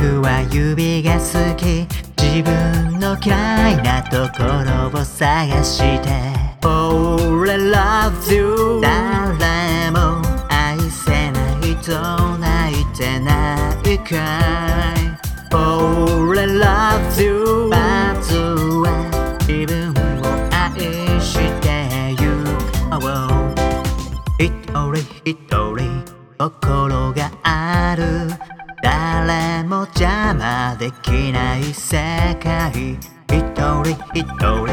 僕は指が好き。自分の嫌いなところを探して。Oh I love you 誰も愛せないと泣いてないかい。Oh I love you まずは自分を愛してゆこう一人一人心がある。誰も邪魔できない世界。一人一人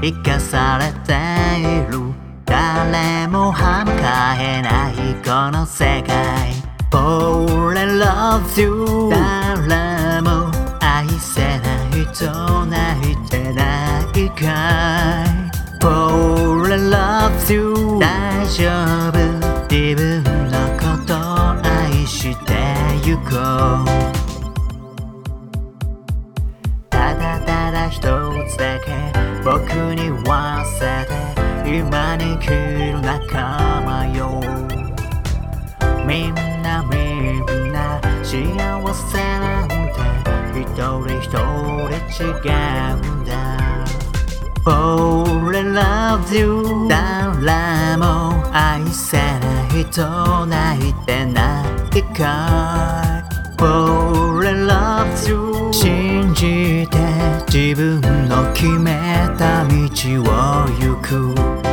生かされている。誰も歯向かえないこの世界。Oh I love you 誰も愛せないと泣いてないかい。Oh I love you 大丈夫。自分のこと愛してゆこう。だただ一つだけ僕に忘れて今に来る仲間よ。みんなみんな幸せなんて一人一人違うんだ。Oh I love you 誰も愛せないと泣いてないか。い Oh I love you て自分の決めた道を行く。